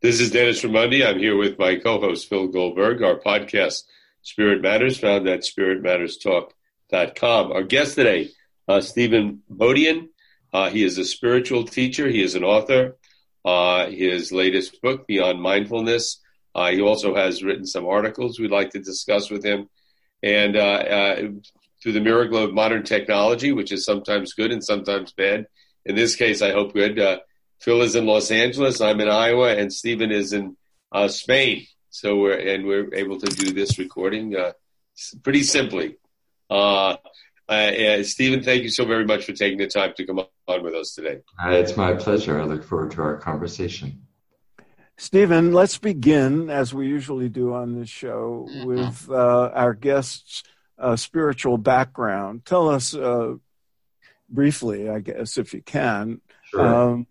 This is Dennis Raimondi. I'm here with my co-host Phil Goldberg. Our podcast, Spirit Matters, found at spiritmatterstalk.com. Our guest today, uh, Stephen Bodian. Uh, he is a spiritual teacher. He is an author. Uh, his latest book, Beyond Mindfulness. Uh, he also has written some articles we'd like to discuss with him. And uh, uh, through the miracle of modern technology, which is sometimes good and sometimes bad. In this case, I hope good Phil is in Los Angeles. I'm in Iowa, and Stephen is in uh, Spain. So we're and we're able to do this recording uh, pretty simply. Uh, uh Stephen, thank you so very much for taking the time to come on with us today. Uh, it's my pleasure. I look forward to our conversation. Stephen, let's begin, as we usually do on this show, with uh, our guest's spiritual background. Tell us briefly, I guess, if you can, sure. um,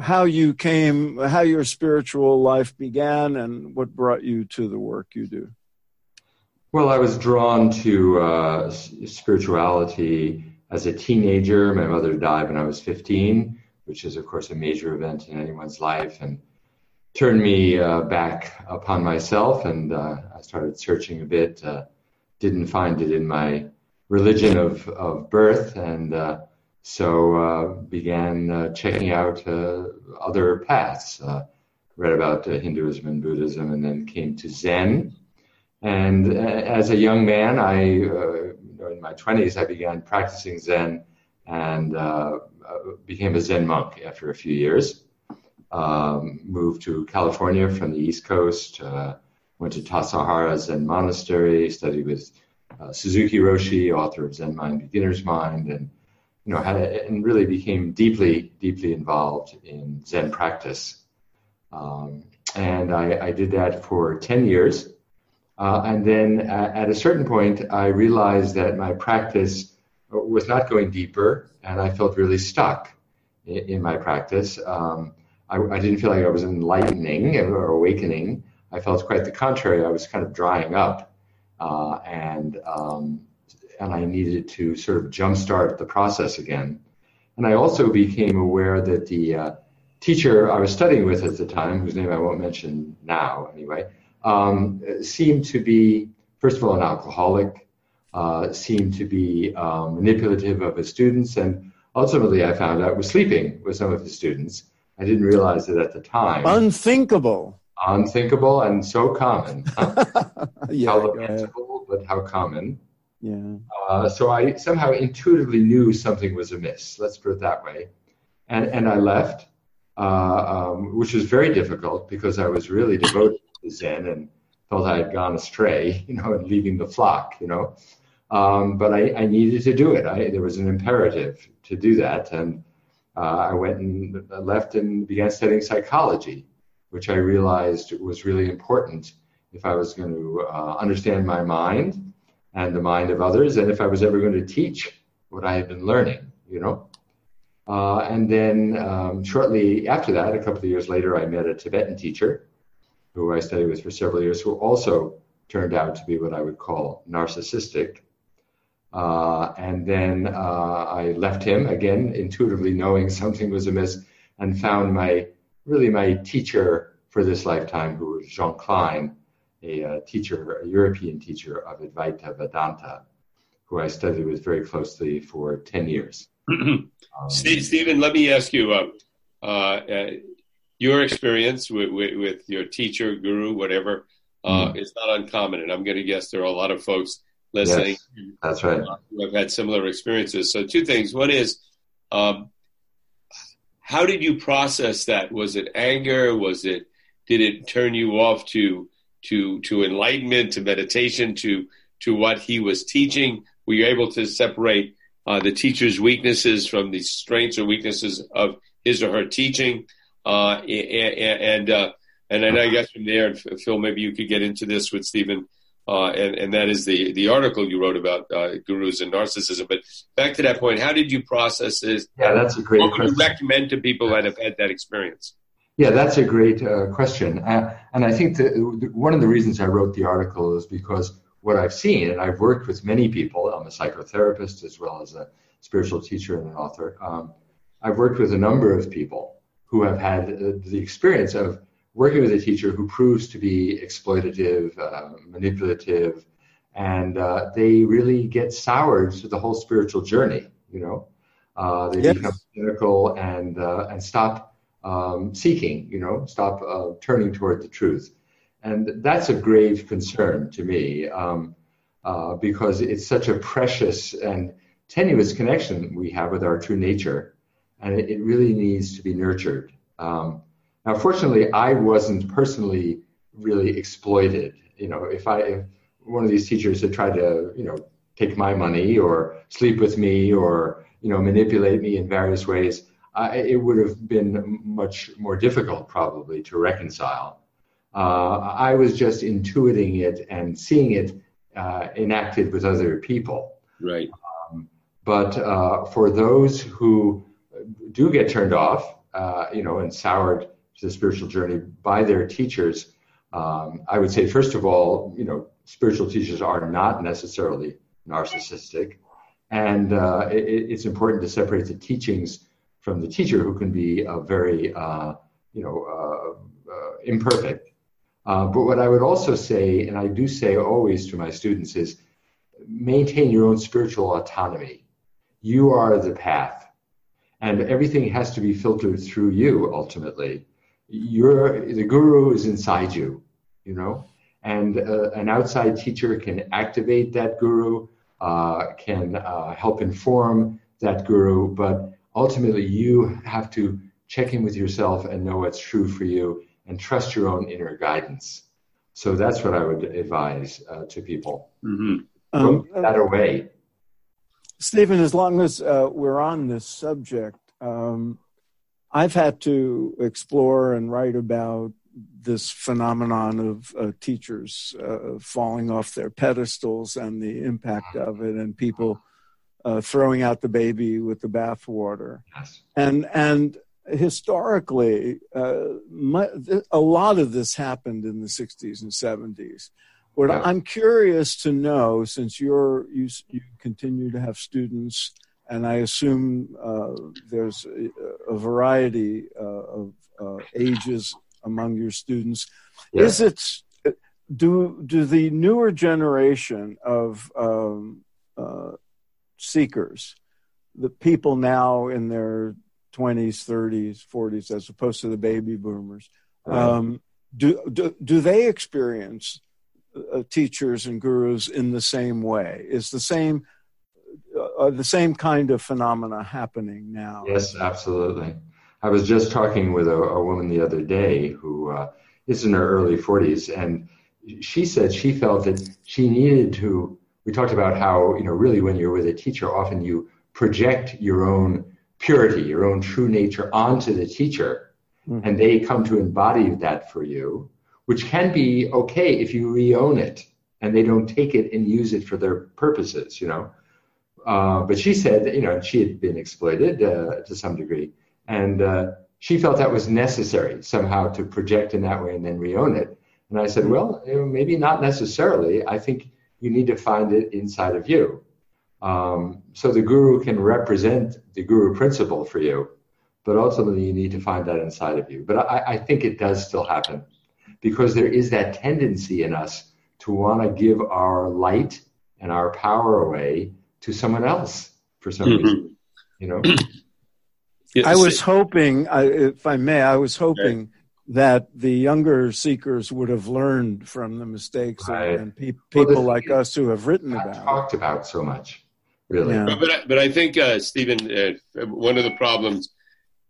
how you came, how your spiritual life began, and what brought you to the work you do. Well, I was drawn to uh, spirituality as a teenager. My mother died when I was 15, which is, of course, a major event in anyone's life, and turned me uh, back upon myself. And uh, I started searching a bit. Uh, didn't find it in my religion of, of birth, and uh, so uh, began uh, checking out uh, other paths. Uh, read about uh, Hinduism and Buddhism, and then came to Zen. And uh, as a young man, I in my 20s, I began practicing Zen and became a Zen monk after a few years. Um, moved to California from the East Coast. went to Tassajara Zen Monastery. Studied with Suzuki Roshi, author of Zen Mind, Beginner's Mind, and you know, had a, and really became deeply, deeply involved in Zen practice. Um, and I, I, did that for 10 years. Uh, and then at, at, a certain point, I realized that my practice was not going deeper, and I felt really stuck in, in my practice. Um, I, I, didn't feel like I was enlightening or awakening. I felt quite the contrary. I was kind of drying up. Uh, and um, and I needed to sort of jumpstart the process again. And I also became aware that the uh, teacher I was studying with at the time, whose name I won't mention now anyway, um, seemed to be, first of all, an alcoholic, uh, seemed to be um, manipulative of his students, and ultimately I found out was sleeping with some of his students. I didn't realize it at the time. Unthinkable. Unthinkable and so common. yeah, how lamentable, but how common. Yeah. Uh, so I somehow intuitively knew something was amiss. Let's put it that way, and and I left, uh, um, which was very difficult because I was really devoted to Zen and felt I had gone astray, you know, and leaving the flock, you know. Um, but I, I, needed to do it. I, there was an imperative to do that, and uh, I went and left and began studying psychology, which I realized was really important if I was going to uh, understand my mind and the mind of others, and if I was ever going to teach what I had been learning, you know. Uh, and then um, shortly after that, a couple of years later, I met a Tibetan teacher who I studied with for several years, who also turned out to be what I would call narcissistic. Uh, and then uh, I left him again, intuitively knowing something was amiss, and found my really my teacher for this lifetime, who was Jean Klein, a, uh, teacher, a European teacher of Advaita Vedanta, who I studied with very closely for 10 years. um, Stephen, let me ask you uh, uh, uh, your experience with, with, with, your teacher, guru, whatever, mm-hmm. is not uncommon. And I'm going to guess there are a lot of folks listening yes, that's right. who have had similar experiences. So, two things. One is, um, how did you process that? Was it anger? Was it did it turn you off to to to enlightenment, to meditation, to to what he was teaching? Were you able to separate uh, the teacher's weaknesses from the strengths or weaknesses of his or her teaching? Uh, and and, uh, and I guess from there, Phil, maybe you could get into this with Stephen. Uh, and, and that is the, the article you wrote about uh, gurus and narcissism. But back to that point, how did you process this? Yeah, that's a great what question. would you recommend to people that have had that experience? Yeah, that's a great uh, question. Uh, and I think that one of the reasons I wrote the article is because what I've seen, and I've worked with many people, I'm a psychotherapist as well as a spiritual teacher and an author. Um, I've worked with a number of people who have had uh, the experience of working with a teacher who proves to be exploitative, uh, manipulative, and uh, they really get soured to the whole spiritual journey. You know, uh, they yes. become cynical and uh, and stop um, seeking. You know, stop uh, turning toward the truth, and that's a grave concern to me um, uh, because it's such a precious and tenuous connection we have with our true nature, and it, really needs to be nurtured. Um, now, fortunately, I wasn't personally really exploited. You know, if I if one of these teachers had tried to, you know, take my money or sleep with me or you know manipulate me in various ways, I, it would have been much more difficult probably to reconcile. Uh, I was just intuiting it and seeing it uh, enacted with other people. Right. Um, but uh, for those who do get turned off, uh, you know, and soured to the spiritual journey by their teachers, um, I would say, first of all, you know, spiritual teachers are not necessarily narcissistic. And uh, it, it's important to separate the teachings from the teacher, who can be a very, uh, you know, uh, uh imperfect. Uh, but what I would also say, and I do say always to my students, is maintain your own spiritual autonomy. You are the path, and everything has to be filtered through you ultimately. You're, the guru is inside you, you know, and uh, an outside teacher can activate that guru, uh, can uh, help inform that guru, but ultimately you have to check in with yourself and know what's true for you and trust your own inner guidance. So that's what I would advise uh, to people. Mm-hmm. Um, that away. Stephen, as long as uh, we're on this subject, um, I've had to explore and write about this phenomenon of uh, teachers uh, falling off their pedestals and the impact of it, and people uh, throwing out the baby with the bathwater. Yes. And and historically, uh, my, a lot of this happened in the '60s and '70s. What yeah. I'm curious to know, since you're you, you continue to have students, and I assume uh, there's a, a variety uh, of ages among your students. Yeah. Is it do do the newer generation of um, uh, seekers, the people now in their twenties, thirties, forties, as opposed to the baby boomers, right. um, do, do do they experience uh, teachers and gurus in the same way? Is the same uh, the same kind of phenomena happening now? Yes, absolutely. I was just talking with a, a woman the other day who uh, is in her early 40s, and she said she felt that she needed to. We talked about how, you know, really when you're with a teacher, often you project your own purity, your own true nature onto the teacher, mm-hmm. and they come to embody that for you, which can be okay if you re-own it and they don't take it and use it for their purposes, you know. Uh, but she said, that, you know, she had been exploited uh, to some degree, and uh, she felt that was necessary somehow to project in that way and then re-own it. And I said, well, maybe not necessarily. I think you need to find it inside of you. Um, so the guru can represent the guru principle for you, but ultimately you need to find that inside of you. But I, I think it does still happen because there is that tendency in us to want to give our light and our power away to someone else for some mm-hmm. reason. You know. Yes. I was hoping, if I may, I was hoping right. That the younger seekers would have learned from the mistakes right. and, pe- people well, like us who have written about talked about so much, really. Yeah. But, I, but I think, uh, Stephen, uh, one of the problems,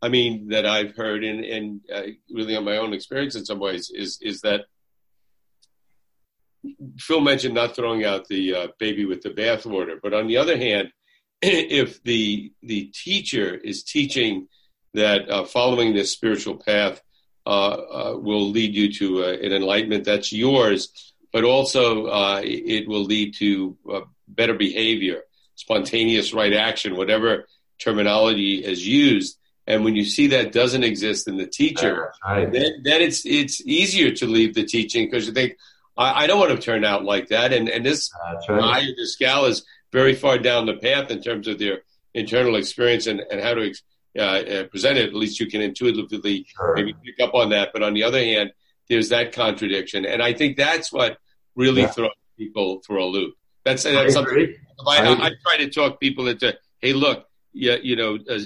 I mean, that I've heard and, and uh, really on my own experience in some ways is is that Phil mentioned not throwing out the uh, baby with the bathwater, but on the other hand if the the teacher is teaching that uh, following this spiritual path will lead you to uh, an enlightenment that's yours, but also uh, it will lead to uh, better behavior, spontaneous right action, whatever terminology is used. And when you see that doesn't exist in the teacher, right. then, then it's it's easier to leave the teaching because you think I, I, don't want to turn out like that. And and this right. guy, this gal is very far down the path in terms of their internal experience and, and how to ex- uh, presented, at least you can intuitively Sure. maybe pick up on that. But on the other hand, there's that contradiction, and I think that's what really Yeah. throws people for a loop. That's I something. I, I- I, try to talk people into, hey, look, yeah, you know, uh,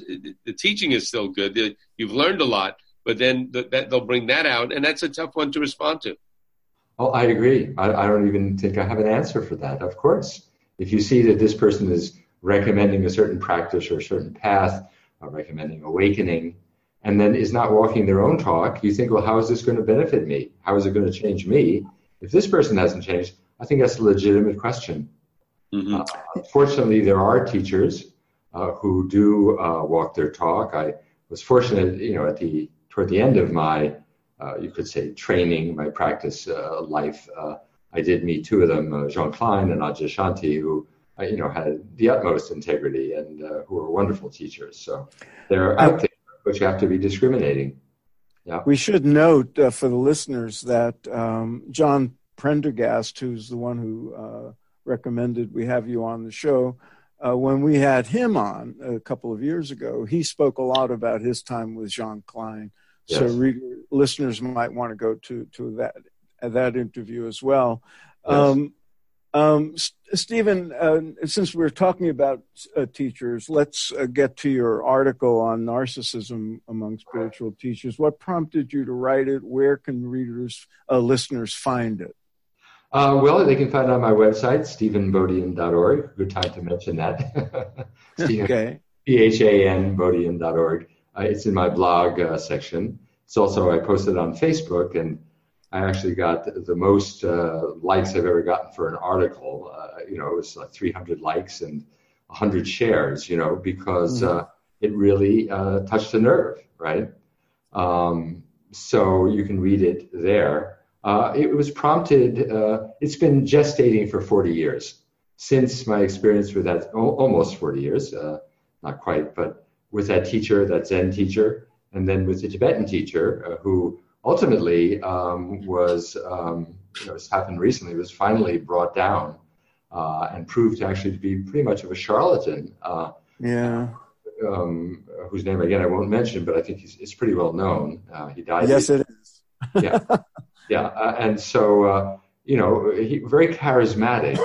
the teaching is still good. You've learned a lot, but then th- that they'll bring that out, and that's a tough one to respond to. Oh, I agree. I, I don't even think I have an answer for that. Of course, if you see that this person is recommending a certain practice or a certain path, recommending awakening, and then is not walking their own talk, you think, well, how is this going to benefit me? How is it going to change me? If this person hasn't changed, I think that's a legitimate question. Mhm. Fortunately, there are teachers uh, who do uh, walk their talk. I was fortunate, you know, at the toward the end of my, uh, you could say, training, my practice uh, life. Uh, I did meet two of them, uh, Jean Klein and Adyashanti, who uh, you know had the utmost integrity and uh, who were wonderful teachers. So they're out there, but you have to be discriminating. Yeah. We should note uh, for the listeners that um, John Prendergast, who's the one who uh, recommended we have you on the show, uh, when we had him on a couple of years ago, he spoke a lot about his time with Jean Klein. So Yes. re- listeners might want to go to to that that interview as well. Yes. Um, um, S- Stephen, uh, since we're talking about uh, teachers, let's uh, get to your article on narcissism among spiritual teachers. What prompted you to write it? Where can readers, uh, listeners find it? Uh, well, they can find it on my website, stephenbodian.org. Good time to mention that. Stephen Okay. P-H-A-N, Bodian.org. Uh, it's in my blog uh, section. It's also, I posted it on Facebook, and I actually got the most uh, likes I've ever gotten for an article. Uh, you know, it was like 300 likes and 100 shares, you know, because uh, it really uh, touched a nerve, right? Um, so you can read it there. Uh, it was prompted, uh, it's been gestating for 40 years since my experience with that, al- almost 40 years, uh, not quite, but with that teacher, that Zen teacher, and then with the Tibetan teacher uh, who ultimately um, was, um, you know, it's happened recently, was finally brought down uh, and proved to actually to be pretty much of a charlatan. Uh, Yeah. um, whose name again I won't mention, but I think he's, it's pretty well known. Uh, he died. Yes, it is. yeah, yeah, uh, and so uh, you know, he very charismatic,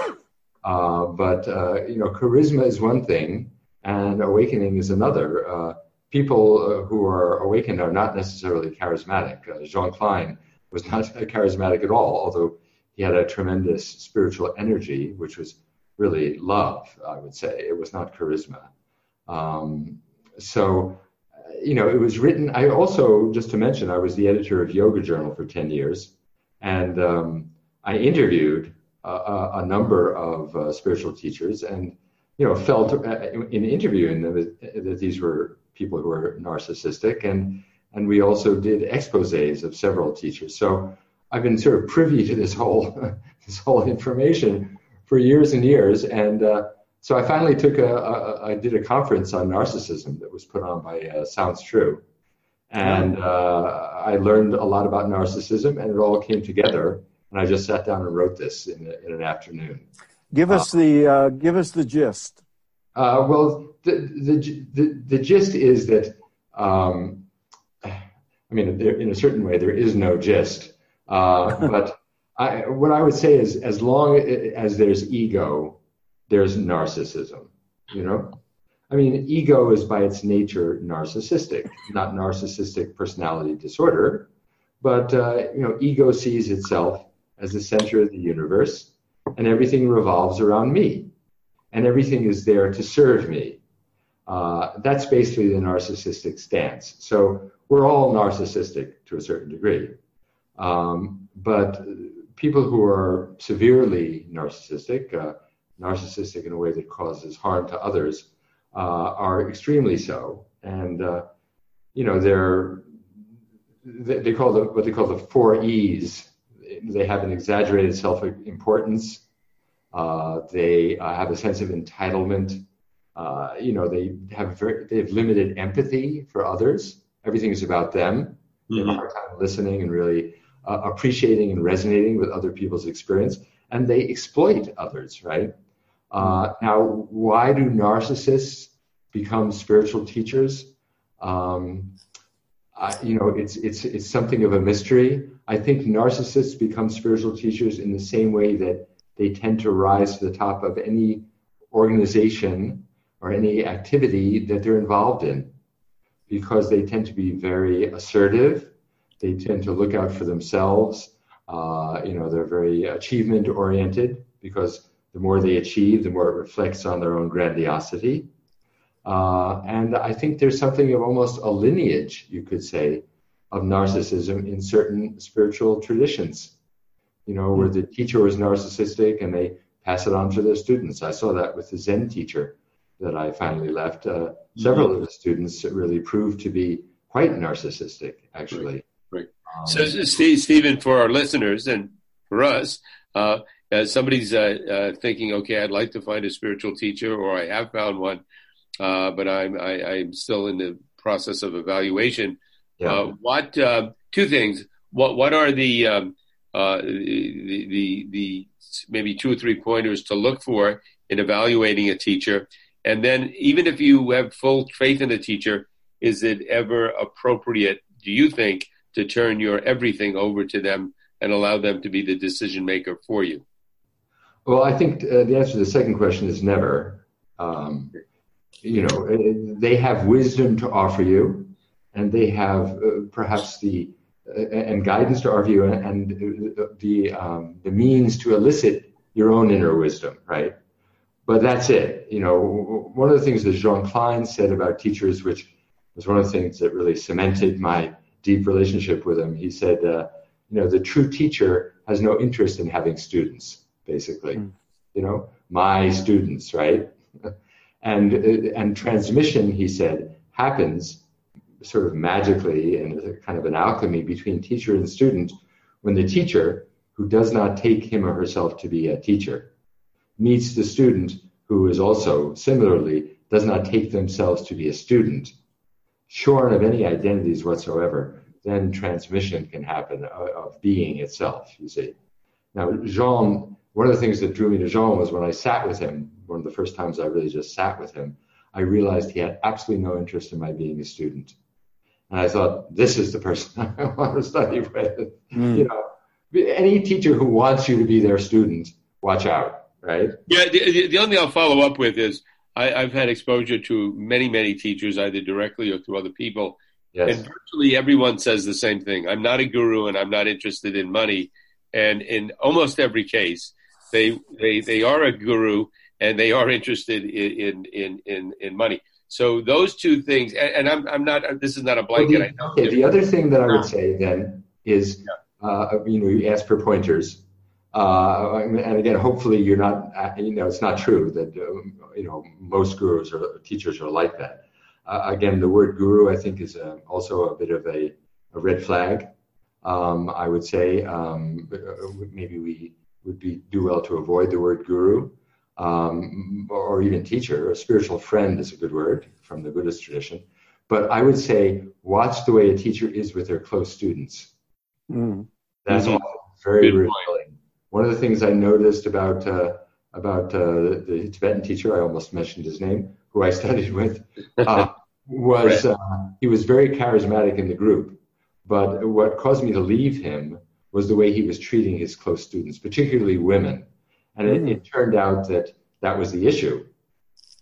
uh, but uh, you know, charisma is one thing, and awakening is another. People uh, who are awakened are not necessarily charismatic. Uh, Jean Klein was not charismatic at all, although he had a tremendous spiritual energy, which was really love. I would say it was not charisma. Um, so, uh, you know, it was written. I also, just to mention, I was the editor of Yoga Journal for 10 years. And um, I interviewed a, a, a number of uh, spiritual teachers and, you know, felt uh, in interviewing them that, these were people who were narcissistic. And, and we also did exposes of several teachers. So I've been sort of privy to this whole, this whole information for years and years. And, uh, so I finally took a, a, I did a conference on narcissism that was put on by uh, Sounds True, and uh, I learned a lot about narcissism, and it all came together. And I just sat down and wrote this in, in an afternoon. Give us the uh, give us the gist. Uh, well, the, the the the gist is that, um, I mean, there, in a certain way, there is no gist, uh, but I, what I would say is, as long as there's ego there's narcissism, you know? I mean, ego is by its nature narcissistic, not narcissistic personality disorder, but, uh, you know, ego sees itself as the center of the universe and everything revolves around me and everything is there to serve me. Uh, that's basically the narcissistic stance. So we're all narcissistic to a certain degree. Um, but people who are severely narcissistic, uh, narcissistic in a way that causes harm to others uh, are extremely so. And, uh, you know, they're, they, they call the, what they call the four E's. They have an exaggerated self importance. Uh, they have a sense of entitlement. Uh, you know, they have very, they have limited empathy for others. Everything is about them. They have a hard time listening and really uh, appreciating and resonating with other people's experience. And they exploit others, right? Uh, now, why do narcissists become spiritual teachers? Um, I, you know, it's it's it's something of a mystery. I think narcissists become spiritual teachers in the same way that they tend to rise to the top of any organization or any activity that they're involved in, because they tend to be very assertive. They tend to look out for themselves. Uh, you know, they're very achievement oriented because the more they achieve, the more it reflects on their own grandiosity. Uh, and I think there's something of almost a lineage, you could say, of narcissism in certain spiritual traditions. You know, where the teacher was narcissistic and they pass it on to their students. I saw that with the Zen teacher that I finally left. Uh, several mm-hmm. of the students really proved to be quite narcissistic, actually. Right. right. Um, so, Stephen, for our listeners and for us, uh, as somebody's uh, uh, thinking, okay, I'd like to find a spiritual teacher, or I have found one, uh, but I'm I, am i am still in the process of evaluation. Yeah. Uh, what uh, two things? What what are the, um, uh, the, the the maybe two or three pointers to look for in evaluating a teacher? And then, even if you have full faith in a teacher, is it ever appropriate? Do you think to turn your everything over to them and allow them to be the decision maker for you? Well, I think uh, the answer to the second question is never. Um, you know, they have wisdom to offer you, and they have uh, perhaps the uh, and guidance to our view and uh, the um, the means to elicit your own inner wisdom, right? But that's it. You know, one of the things that Jean Klein said about teachers, which was one of the things that really cemented my deep relationship with him. He said, uh, you know, the true teacher has no interest in having students, basically. Mm. You know, my students, right? And, and transmission, he said, happens sort of magically and kind of an alchemy between teacher and student when the teacher, who does not take him or herself to be a teacher, meets the student who is also similarly does not take themselves to be a student, shorn of any identities whatsoever, then transmission can happen of being itself, you see. Now, Jean, one of the things that drew me to Jean was when I sat with him one of the first times I really just sat with him, I realized he had absolutely no interest in my being a student. And I thought, this is the person I want to study with. Mm. You know, any teacher who wants you to be their student, watch out, right? Yeah, the, the only thing I'll follow up with is I, have had exposure to many, many teachers, either directly or through other people. Yes. And virtually everyone says the same thing. I'm not a guru and I'm not interested in money. And in almost every case, they, they, they are a guru and they are interested in in in in, money. So those two things, and, and I'm I'm not. This is not a blanket. Well, the, okay, the other thing that I would say then is, yeah. uh, you know, you ask for pointers. Uh, and again, hopefully you're not, uh, you know, it's not true that, uh, you know, most gurus or teachers are like that. Uh, again, the word guru, I think, is a, uh, also a bit of a, a red flag. Um, I would say um, maybe we would be do well to avoid the word guru um, or even teacher, a spiritual friend is a good word from the Buddhist tradition. But I would say, watch the way a teacher is with their close students. Mm. That's mm-hmm. very revealing. One of the things I noticed about uh, about uh, the Tibetan teacher, I almost mentioned his name, who I studied with, uh, was right. Uh, he was very charismatic in the group. But what caused me to leave him was the way he was treating his close students, particularly women. And it, it turned out that that was the issue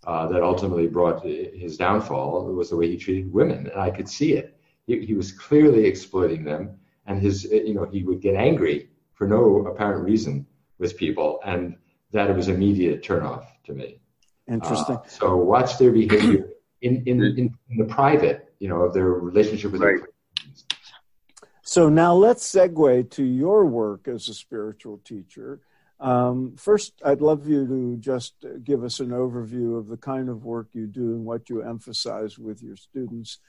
uh, that ultimately brought his downfall was the way he treated women. And I could see it. He, he was clearly exploiting them. And his, you know, he would get angry for no apparent reason with people. And that was immediate turnoff to me. Interesting. Uh, so watch their behavior in, in, in, in, the private, you know, of their relationship with right. their so now let's segue to your work as a spiritual teacher. Um, first, I'd love you to just give us an overview of the kind of work you do and what you emphasize with your students.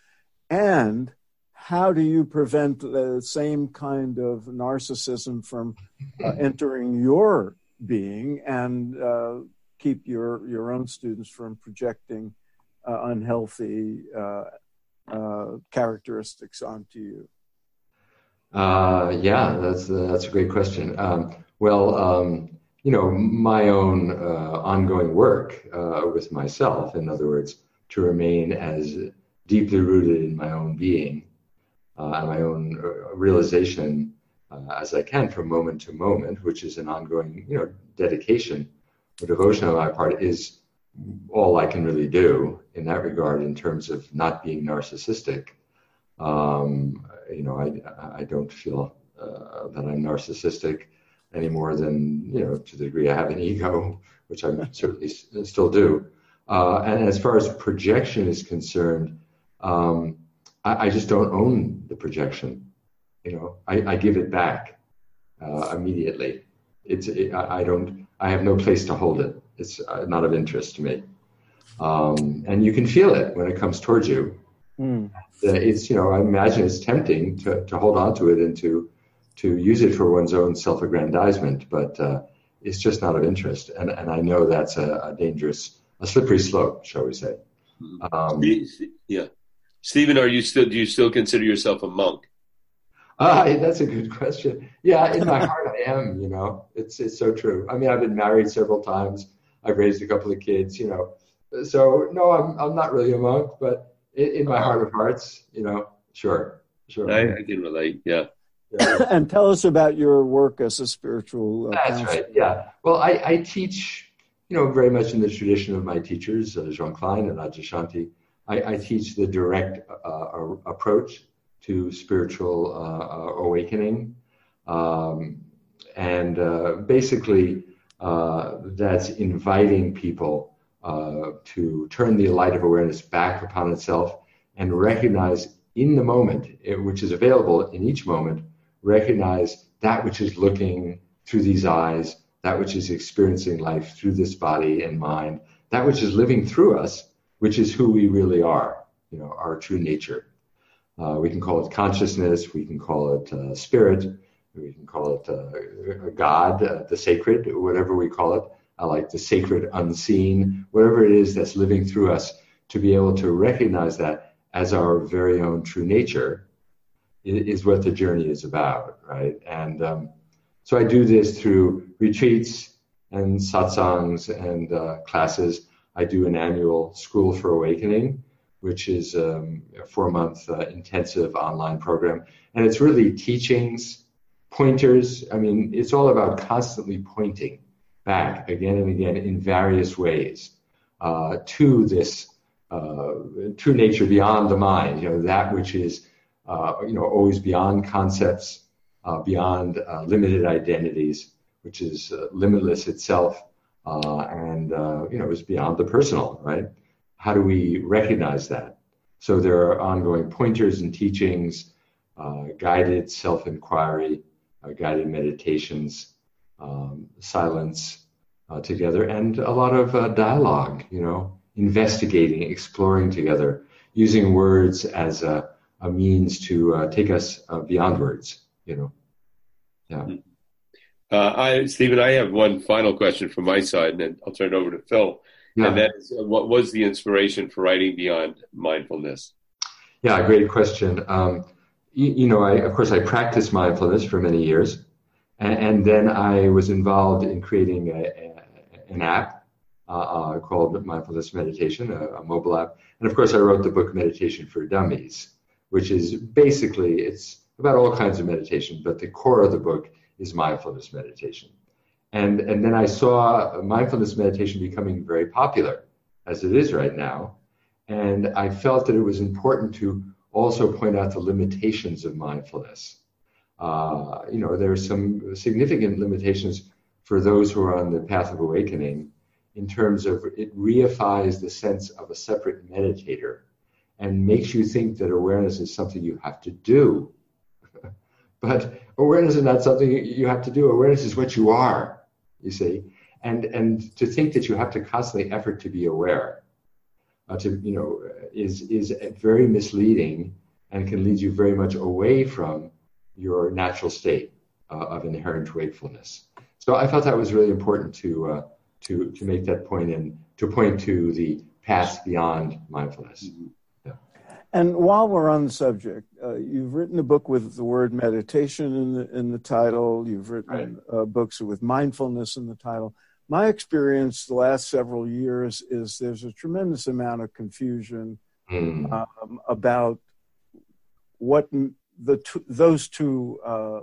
And how do you prevent the same kind of narcissism from uh, entering your being and uh, keep your, your own students from projecting uh, unhealthy uh, uh, characteristics onto you? Uh, yeah, that's that's a great question. Um, well, um, you know, my own uh, ongoing work uh, with myself, in other words, to remain as deeply rooted in my own being uh, and my own uh, realization uh, as I can from moment to moment, which is an ongoing, you know, dedication or devotion on my part, is all I can really do in that regard in terms of not being narcissistic. Um, you know, I, I don't feel uh, that I'm narcissistic any more than, you know, to the degree I have an ego, which I certainly still do. Uh, and as far as projection is concerned, um, I, I, just don't own the projection. You know, I, I give it back uh, immediately. It's it, I don't. I have no place to hold it. It's uh, not of interest to me. Um, and you can feel it when it comes towards you. Mm. It's you know I imagine it's tempting to, to hold on to it and to to use it for one's own self-aggrandizement, but uh, it's just not of interest. And and I know that's a, a dangerous, a slippery slope, shall we say? Mm-hmm. Um, yeah, Stephen, are you still? Do you still consider yourself a monk? Uh, that's a good question. Yeah, in my heart, I am. You know, it's it's so true. I mean, I've been married several times. I've raised a couple of kids. You know, so no, I'm I'm not really a monk, but in, in my heart of hearts, you know, sure, sure. I, I can relate. Yeah. Yeah. and tell us about your work as a spiritual. Uh, That's counselor. right. Yeah. Well, I, I teach, you know, very much in the tradition of my teachers, uh, Jean Klein and Adyashanti. I, I teach the direct uh, approach to spiritual uh, awakening. Um, and uh, basically, uh, that's inviting people uh, to turn the light of awareness back upon itself and recognize in the moment, which is available in each moment, recognize that which is looking through these eyes, that which is experiencing life through this body and mind, that which is living through us which is who we really are, you know, our true nature. Uh, we can call it consciousness, we can call it uh, spirit, we can call it uh, God, uh, the sacred, whatever we call it. I like the sacred unseen, whatever it is that's living through us, to be able to recognize that as our very own true nature is what the journey is about, right? And um, so I do this through retreats and satsangs and uh, classes I do an annual School for Awakening, which is um, a four month uh, intensive online program. And it's really teachings, pointers. I mean, it's all about constantly pointing back again and again in various ways uh, to this uh, true nature beyond the mind, you know, that which is, you know, always beyond concepts, uh, beyond uh, limited identities, which is limitless itself uh, and uh, you know it's beyond the personal, right? How do we recognize that? So there are ongoing pointers and teachings, uh, guided self-inquiry, uh, guided meditations, um, silence uh, together, and a lot of uh, dialogue. You know, investigating, exploring together, using words as a, a means to take us beyond words. You know, yeah. Uh, I, Stephen, I have one final question from my side, and then I'll turn it over to Phil. Yeah. And that is, uh, what was the inspiration for writing Beyond Mindfulness? Yeah, great question. Um, you, you, know, I, of course, I practiced mindfulness for many years, and, and then I was involved in creating a, a, an app uh, uh, called Mindfulness Meditation, a, a mobile app. And of course, I wrote the book Meditation for Dummies, which is basically it's about all kinds of meditation, but the core of the book is mindfulness meditation. And, and then I saw mindfulness meditation becoming very popular, as it is right now. And I felt that it was important to also point out the limitations of mindfulness. Uh, you know, there are some significant limitations for those who are on the path of awakening in terms of it reifies the sense of a separate meditator and makes you think that awareness is something you have to do. but awareness is not something you have to do. Awareness is what you are, you see. And, and to think that you have to constantly effort to be aware, uh, to, you know, is, is very misleading and can lead you very much away from your natural state uh, of inherent wakefulness. So I felt that was really important to, uh, to, to make that point and to point to the path beyond mindfulness. Mm-hmm. And while we're on the subject, uh, you've written a book with the word meditation in the in the title. You've written right. uh, books with mindfulness in the title. My experience the last several years is there's a tremendous amount of confusion mm. um, about what the two, those two uh,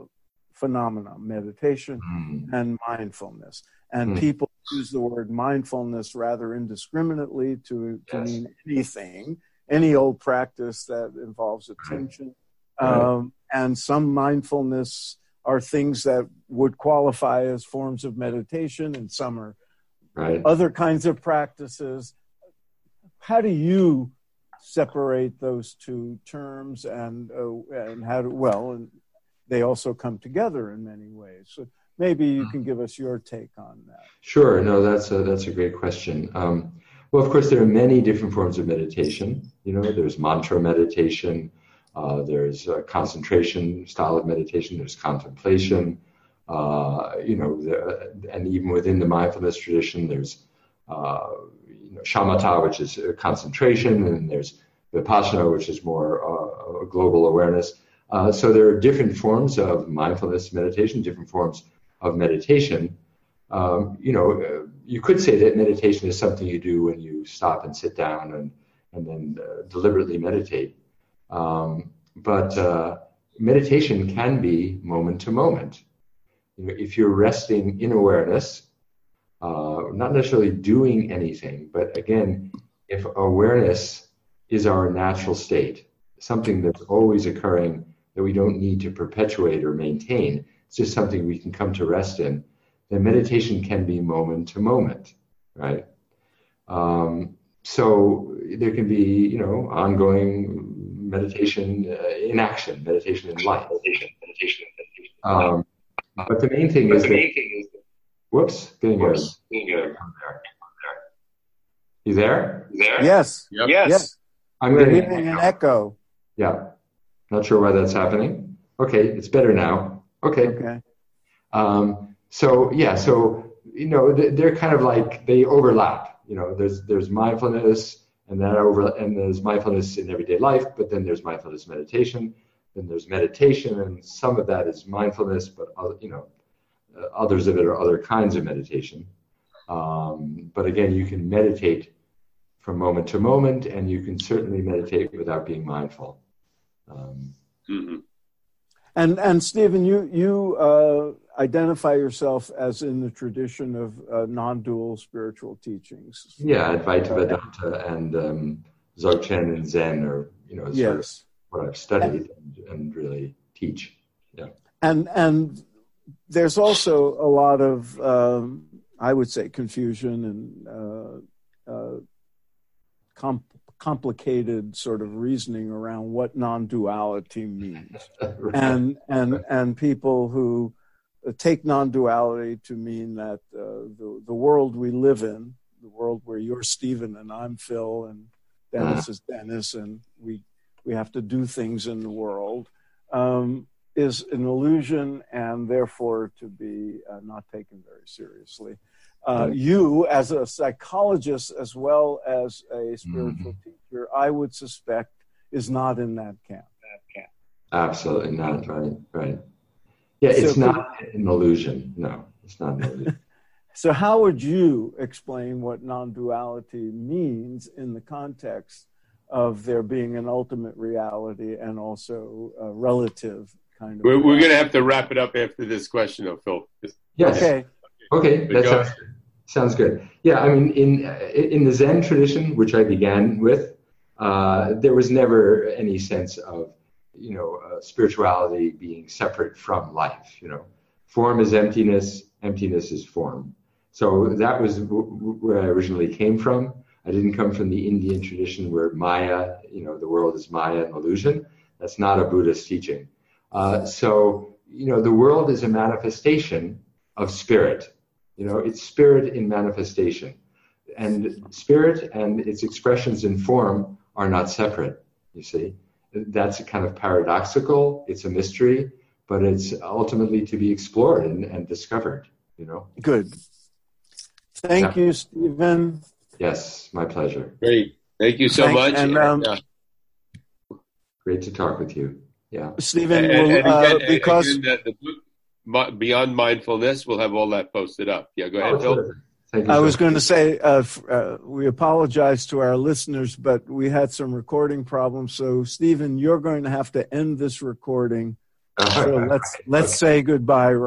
phenomena, meditation mm. and mindfulness. And mm. people use the word mindfulness rather indiscriminately to, to yes. mean anything, any old practice that involves attention. Um, and some mindfulness are things that would qualify as forms of meditation, and some are right. other kinds of practices. How do you separate those two terms, and uh, and how do well, and they also come together in many ways. So maybe you can give us your take on that. Sure. No, that's a that's a great question. Um, well, of course, there are many different forms of meditation. You know, there's mantra meditation. Uh, there's concentration style of meditation. There's contemplation. Uh, you know, the, and even within the mindfulness tradition, there's uh, you know, shamatha, which is concentration, and there's vipassana, which is more uh, global awareness. Uh, so there are different forms of mindfulness meditation, different forms of meditation. Um, you know, uh, you could say that meditation is something you do when you stop and sit down and and then deliberately meditate. Um, but meditation can be moment to moment if you're resting in awareness, uh, not necessarily doing anything, but again, if awareness is our natural state, something that's always occurring that we don't need to perpetuate or maintain, it's just something we can come to rest in, then meditation can be moment to moment, right? Um, so there can be, you know, ongoing meditation uh, in action, meditation in life. Meditation, meditation, meditation. Um, but the main thing, is, the main thing is. Whoops, getting whoops, getting there. You there? there? Yes. Yep. Yes. Yes. I'm We're getting an echo. Yeah. Not sure why that's happening. Okay, it's better now. Okay. Okay. Um, so yeah, so you know they're kind of like they overlap. You know, there's there's mindfulness and that over and there's mindfulness in everyday life, but then there's mindfulness meditation, then there's meditation, and some of that is mindfulness, but other, you know, uh, others of it are other kinds of meditation. Um, but again, you can meditate from moment to moment, and you can certainly meditate without being mindful. Um, mm-hmm. And and Stephen, you you uh, identify yourself as in the tradition of uh, non-dual spiritual teachings. Yeah, Advaita Vedanta and um, Dzogchen and Zen, are you know, yes what I've studied and, and really teach. Yeah. And and there's also a lot of um, I would say confusion and uh, uh, comp- complicated sort of reasoning around what non-duality means, right. and and and people who take non-duality to mean that uh, the the world we live in, the world where you're Stephen and I'm Phil and Dennis uh is Dennis, and we we have to do things in the world, um, is an illusion and therefore to be uh, not taken very seriously. Uh, you, as a psychologist as well as a spiritual mm-hmm. teacher, I would suspect is not in that camp. That camp. Absolutely not. Right. Right. Yeah, it's so, not an illusion. No, it's not an illusion. so, how would you explain what non-duality means in the context of there being an ultimate reality and also a relative kind of. We're, we're going to have to wrap it up after this question, though, Phil. Yes. Okay. Okay, that sounds, sounds good. Yeah, I mean, in in the Zen tradition, which I began with, uh, there was never any sense of, you know, uh, spirituality being separate from life. You know, form is emptiness, emptiness is form. So that was w- where I originally came from. I didn't come from the Indian tradition where Maya, you know, the world is Maya and illusion. That's not a Buddhist teaching. Uh, so, you know, the world is a manifestation of spirit. You know, it's spirit in manifestation. And spirit and its expressions in form are not separate, you see. That's a kind of paradoxical, it's a mystery, but it's ultimately to be explored and, and discovered, you know. Good. Thank yeah. you, Stephen. Yes, my pleasure. Great. Thank you so Thanks, much. And, um, yeah. Great to talk with you. Yeah. Stephen, and, and uh, again, because again, the, the book, Beyond Mindfulness, we'll have all that posted up. Yeah, go ahead, oh, Phil. Thank. I was going to say uh, f- uh, we apologize to our listeners, but we had some recording problems. So, Stephen, you're going to have to end this recording. So let's let's say goodbye